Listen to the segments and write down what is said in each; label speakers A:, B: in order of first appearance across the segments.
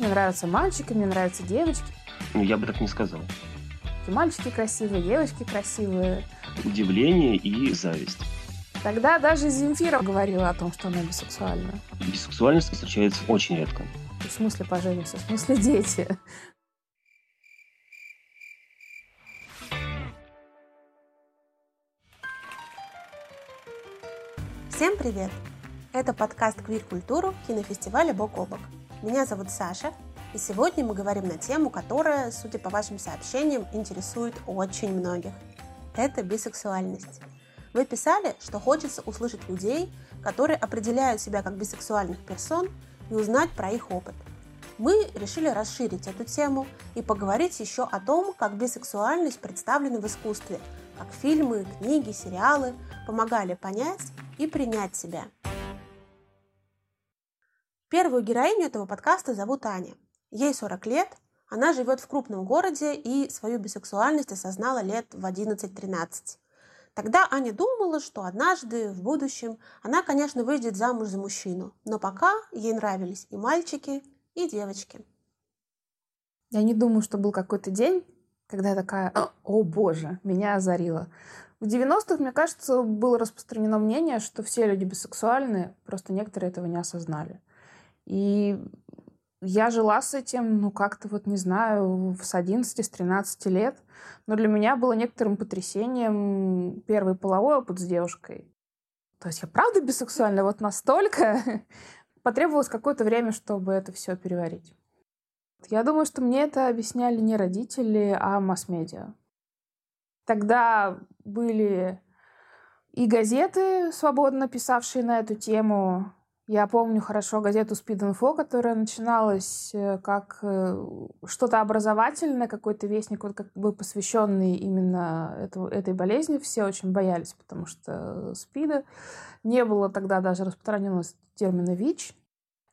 A: Мне нравятся мальчики, мне нравятся девочки.
B: Ну, я бы так не сказал.
A: И мальчики красивые, девочки красивые.
B: Удивление и зависть.
A: Тогда даже Земфира говорила о том, что она бисексуальна.
B: Бисексуальность встречается очень редко.
A: В смысле поженимся? В смысле дети?
C: Всем привет! Это подкаст «Квир-культуру» кинофестиваля «Бок о бок». Меня зовут Саша, и сегодня мы говорим на тему, которая, судя по вашим сообщениям, интересует очень многих. Это бисексуальность. Вы писали, что хочется услышать людей, которые определяют себя как бисексуальных персон, и узнать про их опыт. Мы решили расширить эту тему и поговорить еще о том, как бисексуальность представлена в искусстве, как фильмы, книги, сериалы помогали понять и принять себя. Первую героиню этого подкаста зовут Аня. Ей 40 лет, она живет в крупном городе и свою бисексуальность осознала лет в 11-13. Тогда Аня думала, что однажды, в будущем, она, конечно, выйдет замуж за мужчину, но пока ей нравились и мальчики, и девочки.
A: Я не думаю, что был какой-то день, когда я такая, о боже, меня озарило. В 90-х, мне кажется, было распространено мнение, что все люди бисексуальны, просто некоторые этого не осознали. И я жила с этим, ну, как-то вот, не знаю, с 11, с 13 лет. Но для меня было некоторым потрясением первый половой опыт с девушкой. То есть я правда бисексуальна вот настолько. Потребовалось какое-то время, чтобы это все переварить. Я думаю, что мне это объясняли не родители, а масс-медиа. Тогда были и газеты, свободно писавшие на эту тему, я помню хорошо газету Speed Info, которая начиналась э, как э, что-то образовательное, какой-то вестник, вот как бы посвященный именно эту, этой болезни. Все очень боялись, потому что СПИДа не было тогда даже распространенного термина ВИЧ.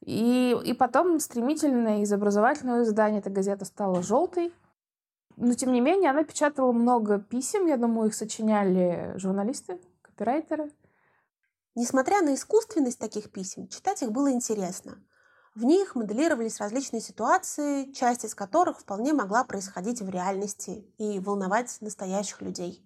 A: И, и потом стремительно из образовательного издания эта газета стала желтой. Но, тем не менее, она печатала много писем. Я думаю, их сочиняли журналисты, копирайтеры.
C: Несмотря на искусственность таких писем, читать их было интересно. В них моделировались различные ситуации, часть из которых вполне могла происходить в реальности и волновать настоящих людей.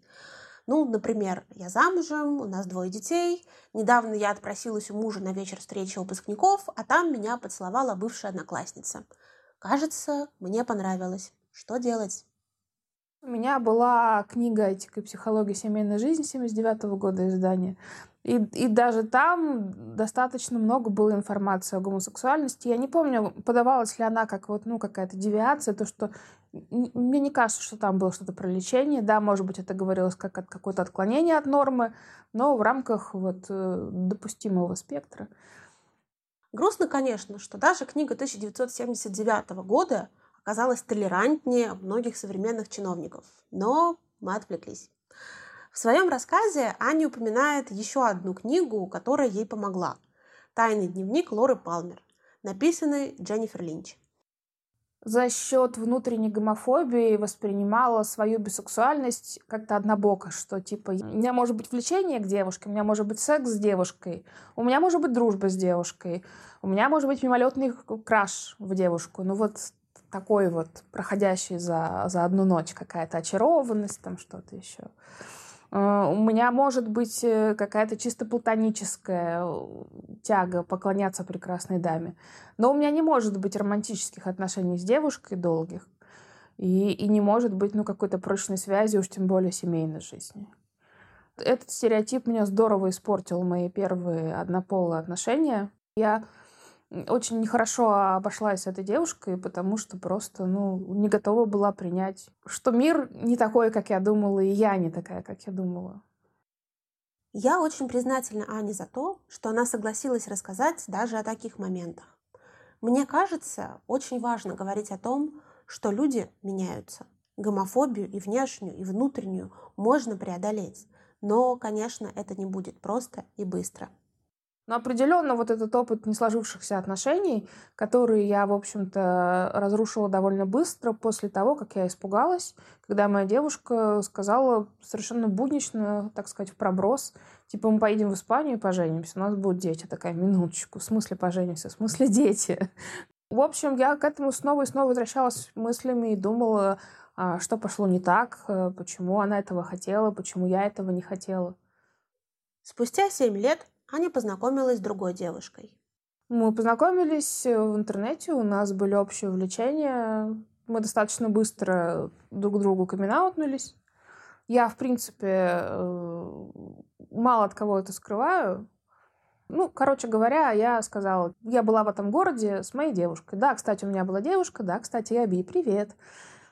C: Ну, например, я замужем, у нас двое детей. Недавно я отпросилась у мужа на вечер встречи выпускников, а там меня поцеловала бывшая одноклассница. Кажется, мне понравилось. Что делать?
A: У меня была книга «Этика и психология семейной жизни» 79 года издания. И, и даже там достаточно много было информации о гомосексуальности. Я не помню, подавалась ли она как вот, ну, какая-то девиация, то, что мне не кажется, что там было что-то про лечение. Да, может быть, это говорилось как от какое-то отклонение от нормы, но в рамках вот э, допустимого спектра.
C: Грустно, конечно, что даже книга 1979 года оказалась толерантнее многих современных чиновников. Но мы отвлеклись. В своем рассказе Аня упоминает еще одну книгу, которая ей помогла. «Тайный дневник Лоры Палмер», написанный Дженнифер Линч.
A: За счет внутренней гомофобии воспринимала свою бисексуальность как-то однобоко, что типа у меня может быть влечение к девушке, у меня может быть секс с девушкой, у меня может быть дружба с девушкой, у меня может быть мимолетный краш в девушку. Ну вот такой вот проходящий за, за одну ночь какая-то очарованность, там что-то еще. Э, у меня может быть э, какая-то чисто платоническая э, тяга поклоняться прекрасной даме. Но у меня не может быть романтических отношений с девушкой долгих. И, и не может быть ну, какой-то прочной связи, уж тем более семейной жизни. Этот стереотип меня здорово испортил мои первые однополые отношения. Я очень нехорошо обошлась с этой девушкой, потому что просто, ну, не готова была принять, что мир не такой, как я думала, и я не такая, как я думала.
C: Я очень признательна Ане за то, что она согласилась рассказать даже о таких моментах. Мне кажется, очень важно говорить о том, что люди меняются. Гомофобию и внешнюю, и внутреннюю можно преодолеть. Но, конечно, это не будет просто и быстро.
A: Но определенно вот этот опыт несложившихся отношений, который я, в общем-то, разрушила довольно быстро после того, как я испугалась, когда моя девушка сказала совершенно буднично, так сказать, в проброс, типа, мы поедем в Испанию и поженимся, у нас будут дети. Такая, минуточку, в смысле поженимся, в смысле дети? В общем, я к этому снова и снова возвращалась мыслями и думала, а, что пошло не так, э, почему она этого хотела, почему я этого не хотела.
C: Спустя семь лет Аня познакомилась с другой девушкой.
A: Мы познакомились э, в интернете, у нас были общие увлечения, мы достаточно быстро друг другу камин Я, в принципе, э, мало от кого это скрываю. Ну, короче говоря, я сказала, я была в этом городе с моей девушкой. Да, кстати, у меня была девушка, да, кстати, я би, привет.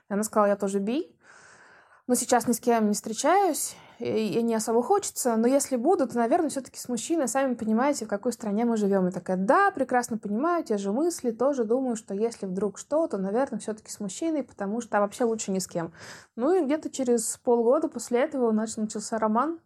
A: Она сказала, я тоже би, но сейчас ни с кем не встречаюсь, и не особо хочется, но если буду, то, наверное, все-таки с мужчиной, сами понимаете, в какой стране мы живем. И такая, да, прекрасно понимаю, те же мысли, тоже думаю, что если вдруг что, то, наверное, все-таки с мужчиной, потому что вообще лучше ни с кем. Ну и где-то через полгода после этого у нас начался роман,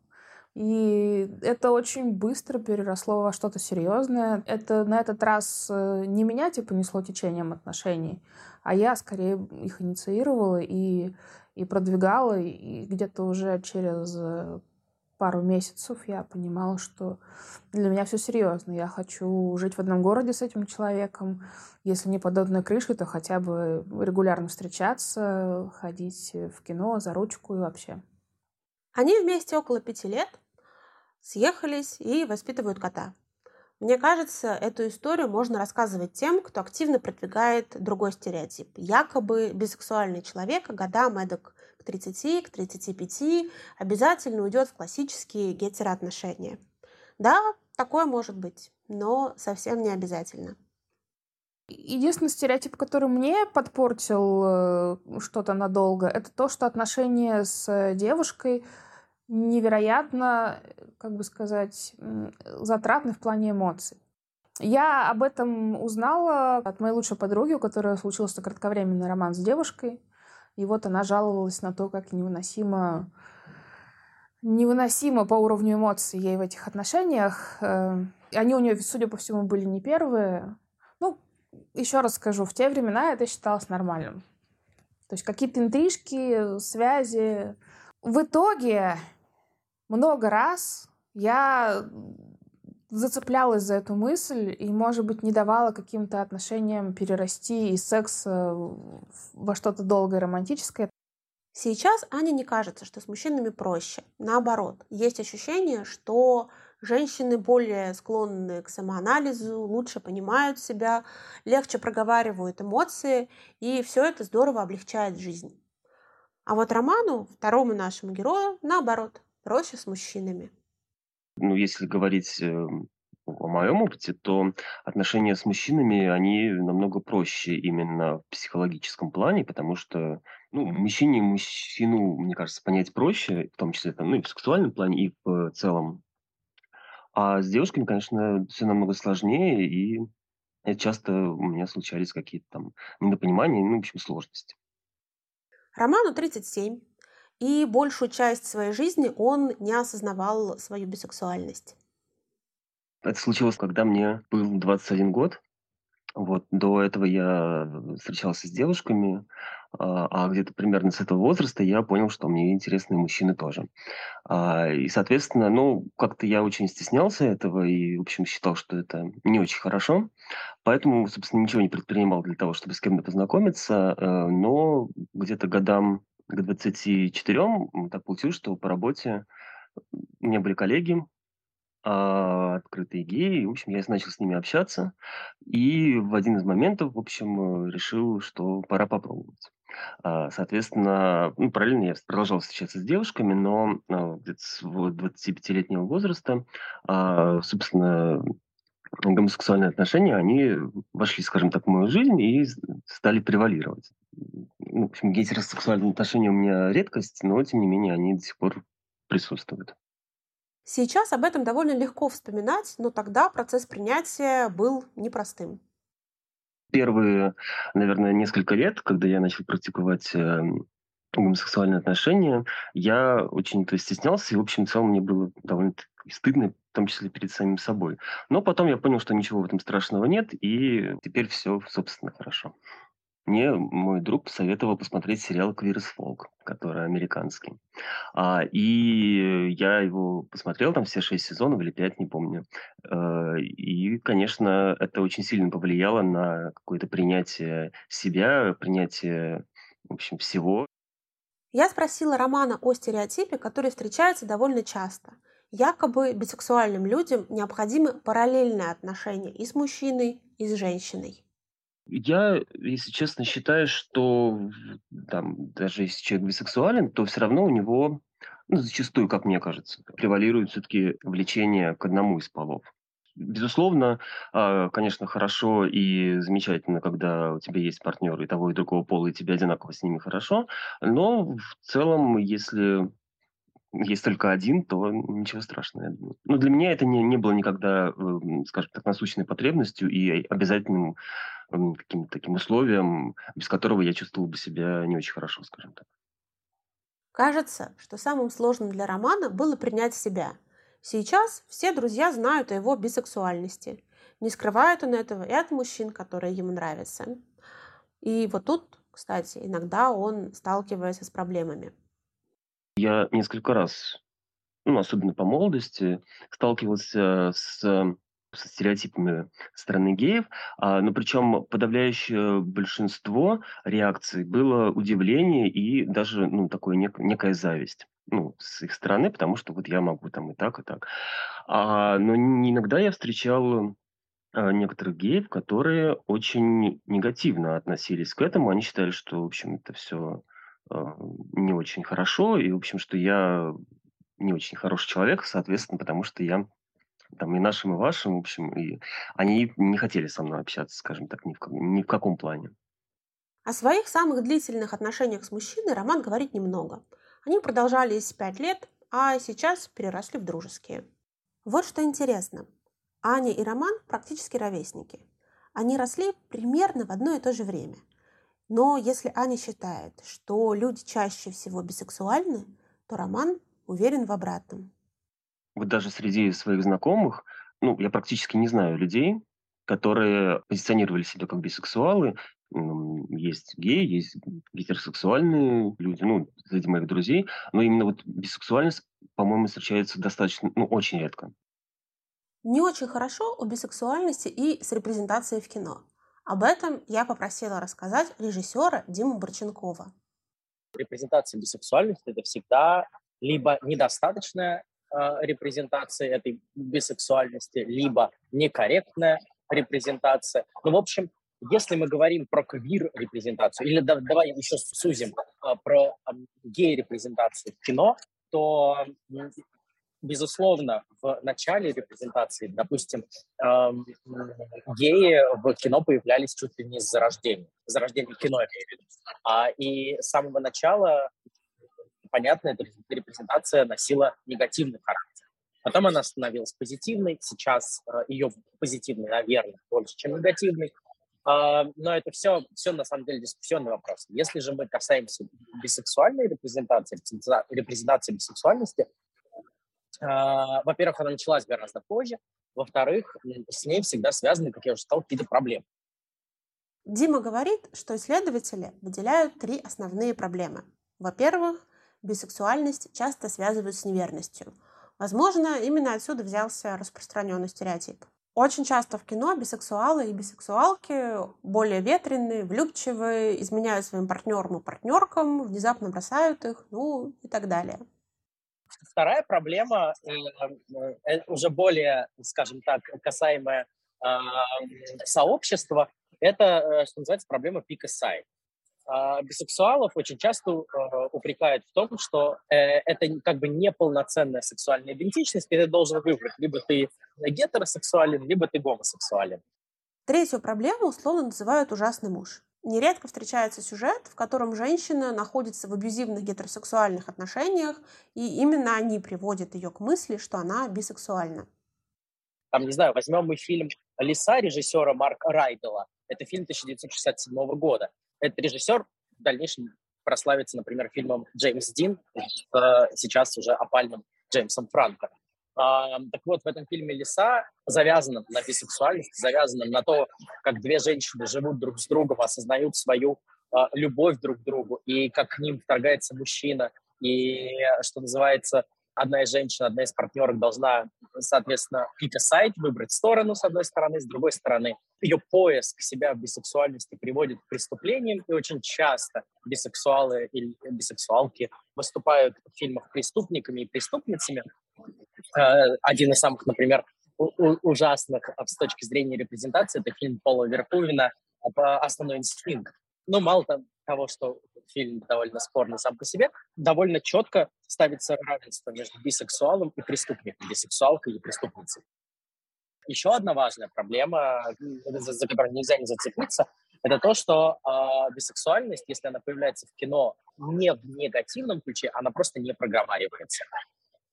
A: и это очень быстро переросло во что-то серьезное. Это на этот раз э, не меня типа несло течением отношений, а я скорее их инициировала и, и продвигала. И где-то уже через э, пару месяцев я понимала, что для меня все серьезно. Я хочу жить в одном городе с этим человеком. Если не под одной крышей, то хотя бы регулярно встречаться, ходить в кино за ручку и вообще.
C: Они вместе около пяти лет, съехались и воспитывают кота. Мне кажется, эту историю можно рассказывать тем, кто активно продвигает другой стереотип. Якобы бисексуальный человек годам эдак к 30, к 35 обязательно уйдет в классические гетероотношения. Да, такое может быть, но совсем не обязательно.
A: Единственный стереотип, который мне подпортил э, что-то надолго, это то, что отношения с девушкой невероятно, как бы сказать, затратны в плане эмоций. Я об этом узнала от моей лучшей подруги, у которой случился кратковременный роман с девушкой. И вот она жаловалась на то, как невыносимо невыносимо по уровню эмоций ей в этих отношениях. Э, они у нее, судя по всему, были не первые. Ну, еще раз скажу, в те времена это считалось нормальным. То есть какие-то интрижки, связи. В итоге много раз я зацеплялась за эту мысль и, может быть, не давала каким-то отношениям перерасти из секса во что-то долгое романтическое.
C: Сейчас Ане не кажется, что с мужчинами проще. Наоборот, есть ощущение, что женщины более склонны к самоанализу, лучше понимают себя, легче проговаривают эмоции, и все это здорово облегчает жизнь. А вот Роману, второму нашему герою, наоборот, проще с мужчинами?
B: Ну, если говорить э, о моем опыте, то отношения с мужчинами, они намного проще именно в психологическом плане, потому что ну, мужчине мужчину, мне кажется, понять проще, в том числе там, ну, и в сексуальном плане, и в целом. А с девушками, конечно, все намного сложнее, и часто у меня случались какие-то там недопонимания, ну, в общем, сложности.
C: Роману 37, и большую часть своей жизни он не осознавал свою бисексуальность.
B: Это случилось, когда мне был 21 год. Вот, до этого я встречался с девушками, а, а где-то примерно с этого возраста я понял, что мне интересны мужчины тоже. А, и, соответственно, ну, как-то я очень стеснялся этого и, в общем, считал, что это не очень хорошо. Поэтому, собственно, ничего не предпринимал для того, чтобы с кем-то познакомиться. Э, но где-то годам к 24 так получилось, что по работе у меня были коллеги, а, открытые геи. В общем, я начал с ними общаться. И в один из моментов, в общем, решил, что пора попробовать. А, соответственно, ну, параллельно я продолжал встречаться с девушками, но а, с 25-летнего возраста, собственно, гомосексуальные отношения, они вошли, скажем так, в мою жизнь и стали превалировать. В общем, гетеросексуальные отношения у меня редкость, но, тем не менее, они до сих пор присутствуют.
C: Сейчас об этом довольно легко вспоминать, но тогда процесс принятия был непростым.
B: Первые, наверное, несколько лет, когда я начал практиковать э, гомосексуальные отношения, я очень-то стеснялся, и, в общем, в целом мне было довольно стыдно, в том числе перед самим собой. Но потом я понял, что ничего в этом страшного нет, и теперь все, собственно, хорошо. Мне мой друг посоветовал посмотреть сериал «Queer as Folk», который американский. А, и я его посмотрел, там все шесть сезонов или пять, не помню. Э, и, конечно, это очень сильно повлияло на какое-то принятие себя, принятие, в общем, всего.
C: Я спросила Романа о стереотипе, который встречается довольно часто. Якобы бисексуальным людям необходимы параллельные отношения и с мужчиной, и с женщиной.
B: Я, если честно, считаю, что там, даже если человек бисексуален, то все равно у него, ну, зачастую, как мне кажется, превалирует все-таки влечение к одному из полов. Безусловно, а, конечно, хорошо и замечательно, когда у тебя есть партнеры и того, и другого пола, и тебе одинаково с ними хорошо. Но в целом, если есть только один, то ничего страшного, я думаю. Но для меня это не, не было никогда, эм, скажем так, насущной потребностью и обязательным каким-то таким условием, без которого я чувствовал бы себя не очень хорошо, скажем так.
C: Кажется, что самым сложным для Романа было принять себя. Сейчас все друзья знают о его бисексуальности. Не скрывает он этого и от мужчин, которые ему нравятся. И вот тут, кстати, иногда он сталкивается с проблемами.
B: Я несколько раз, ну, особенно по молодости, сталкивался с со стереотипами страны геев, а, но причем подавляющее большинство реакций было удивление и даже ну, такое нек- некая зависть ну, с их стороны, потому что вот я могу там и так, и так. А, но иногда я встречал а, некоторых геев, которые очень негативно относились к этому. Они считали, что, в общем, это все а, не очень хорошо, и, в общем, что я не очень хороший человек, соответственно, потому что я там и нашим, и вашим, в общем, и они не хотели со мной общаться, скажем так, ни в, ни в каком плане.
C: О своих самых длительных отношениях с мужчиной Роман говорит немного. Они продолжались пять лет, а сейчас переросли в дружеские. Вот что интересно. Аня и Роман практически ровесники. Они росли примерно в одно и то же время – но если Аня считает, что люди чаще всего бисексуальны, то Роман уверен в обратном.
B: Вот даже среди своих знакомых, ну, я практически не знаю людей, которые позиционировали себя как бисексуалы. Есть геи, есть гетеросексуальные люди, ну, среди моих друзей. Но именно вот бисексуальность, по-моему, встречается достаточно, ну, очень редко.
C: Не очень хорошо у бисексуальности и с репрезентацией в кино. Об этом я попросила рассказать режиссера Диму Борченкова.
D: Репрезентация бисексуальности – это всегда либо недостаточная э, репрезентация этой бисексуальности, либо некорректная репрезентация. Ну, в общем, если мы говорим про квир-репрезентацию, или да, давай еще сузим э, про гей-репрезентацию в кино, то безусловно, в начале репрезентации, допустим, геи в кино появлялись чуть ли не с зарождения, с зарождения кино, я имею в виду. А, и с самого начала, понятно, эта репрезентация носила негативный характер. Потом она становилась позитивной, сейчас э, ее позитивный, наверное, больше, чем негативный. Uh, но это все, все на самом деле дискуссионный вопрос. Если же мы касаемся бисексуальной репрезентации, репрезентации бисексуальности, а, во-первых, она началась гораздо позже. Во-вторых, с ней всегда связаны, как я уже сказал, какие-то проблемы.
C: Дима говорит, что исследователи выделяют три основные проблемы. Во-первых, бисексуальность часто связывают с неверностью. Возможно, именно отсюда взялся распространенный стереотип. Очень часто в кино бисексуалы и бисексуалки более ветреные, влюбчивые, изменяют своим партнерам и партнеркам, внезапно бросают их, ну и так далее.
D: Вторая проблема, э, э, уже более, скажем так, касаемая а, сообщества, это, э, что называется, проблема пика сайт. А, бисексуалов очень часто упрекают в том, что это как бы неполноценная сексуальная идентичность, и ты должен выбрать, либо ты гетеросексуален, либо ты гомосексуален.
C: Третью проблему условно называют «ужасный муж». Нередко встречается сюжет, в котором женщина находится в абьюзивных гетеросексуальных отношениях, и именно они приводят ее к мысли, что она бисексуальна.
D: Там, не знаю, возьмем мы фильм «Лиса» режиссера Марка Райдела. Это фильм 1967 года. Этот режиссер в дальнейшем прославится, например, фильмом «Джеймс Дин», э, сейчас уже опальным Джеймсом Франко. А, так вот, в этом фильме «Лиса» завязано на бисексуальности, завязано на то, как две женщины живут друг с другом, осознают свою а, любовь друг к другу, и как к ним вторгается мужчина, и, что называется, одна из женщин, одна из партнерок должна, соответственно, side, выбрать сторону, с одной стороны, с другой стороны. Ее поиск себя в бисексуальности приводит к преступлениям, и очень часто бисексуалы или бисексуалки выступают в фильмах преступниками и преступницами. Э, один из самых, например, ужасных с точки зрения репрезентации, это фильм Пола Верховена «Основной инстинкт». Ну, мало того, что фильм довольно спорный сам по себе, довольно четко ставится равенство между бисексуалом и преступником, бисексуалкой и преступницей. Еще одна важная проблема, за, за которую нельзя не зацепиться, это то, что э, бисексуальность, если она появляется в кино не в негативном ключе, она просто не проговаривается.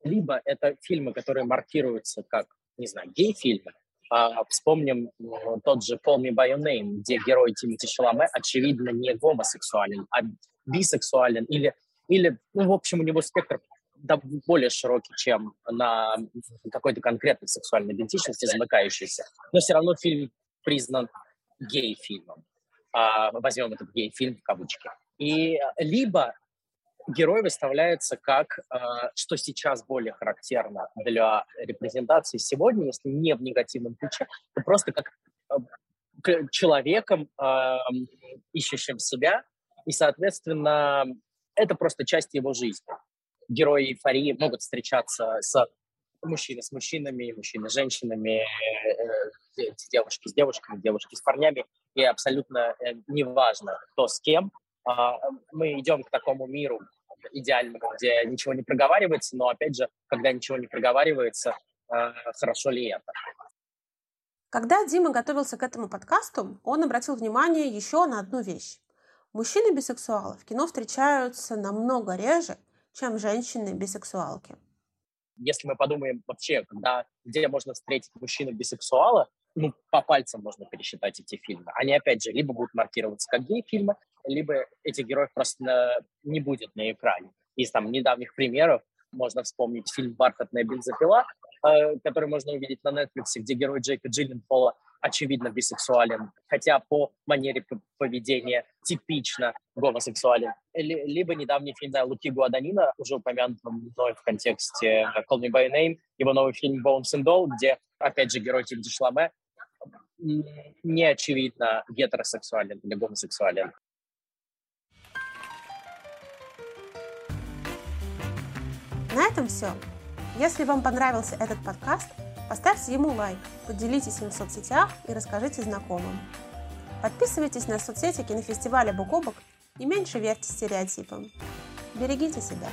D: Либо это фильмы, которые маркируются как, не знаю, гей-фильмы, а, вспомним ну, тот же Call Me By Your Name, где герой Тимати Шаламе, очевидно, не гомосексуален, а бисексуален или, или ну, в общем, у него спектр более широкий, чем на какой-то конкретной сексуальной идентичности замыкающейся. Но все равно фильм признан гей-фильмом. А, возьмем этот гей-фильм в кавычки. И либо герой выставляется как, э, что сейчас более характерно для репрезентации сегодня, если не в негативном ключе, то просто как э, человеком, э, ищущим себя, и, соответственно, это просто часть его жизни. Герои эйфории могут встречаться с мужчины с мужчинами, мужчины с женщинами, девушки с девушками, девушки с парнями, и абсолютно неважно, кто с кем, мы идем к такому миру идеальному, где ничего не проговаривается, но, опять же, когда ничего не проговаривается, а, хорошо ли это?
C: Когда Дима готовился к этому подкасту, он обратил внимание еще на одну вещь. Мужчины-бисексуалы в кино встречаются намного реже, чем женщины-бисексуалки.
D: Если мы подумаем вообще, когда, где можно встретить мужчину-бисексуала, ну, по пальцам можно пересчитать эти фильмы. Они, опять же, либо будут маркироваться как гей-фильмы, либо этих героев просто не будет на экране. Из там недавних примеров можно вспомнить фильм «Бархатная бензопила», э, который можно увидеть на Netflix, где герой Джейка Джилленпола очевидно бисексуален, хотя по манере поведения типично гомосексуален. Либо недавний фильм да, Луки Гуаданина, уже упомянутый мной в контексте Call Me By Name, его новый фильм Bones and Doll, где, опять же, герой Тимати Шламе не очевидно гетеросексуален или гомосексуален.
C: На этом все. Если вам понравился этот подкаст, поставьте ему лайк, поделитесь им в соцсетях и расскажите знакомым. Подписывайтесь на соцсети кинофестиваля «Бок о бок» и меньше верьте стереотипам. Берегите себя.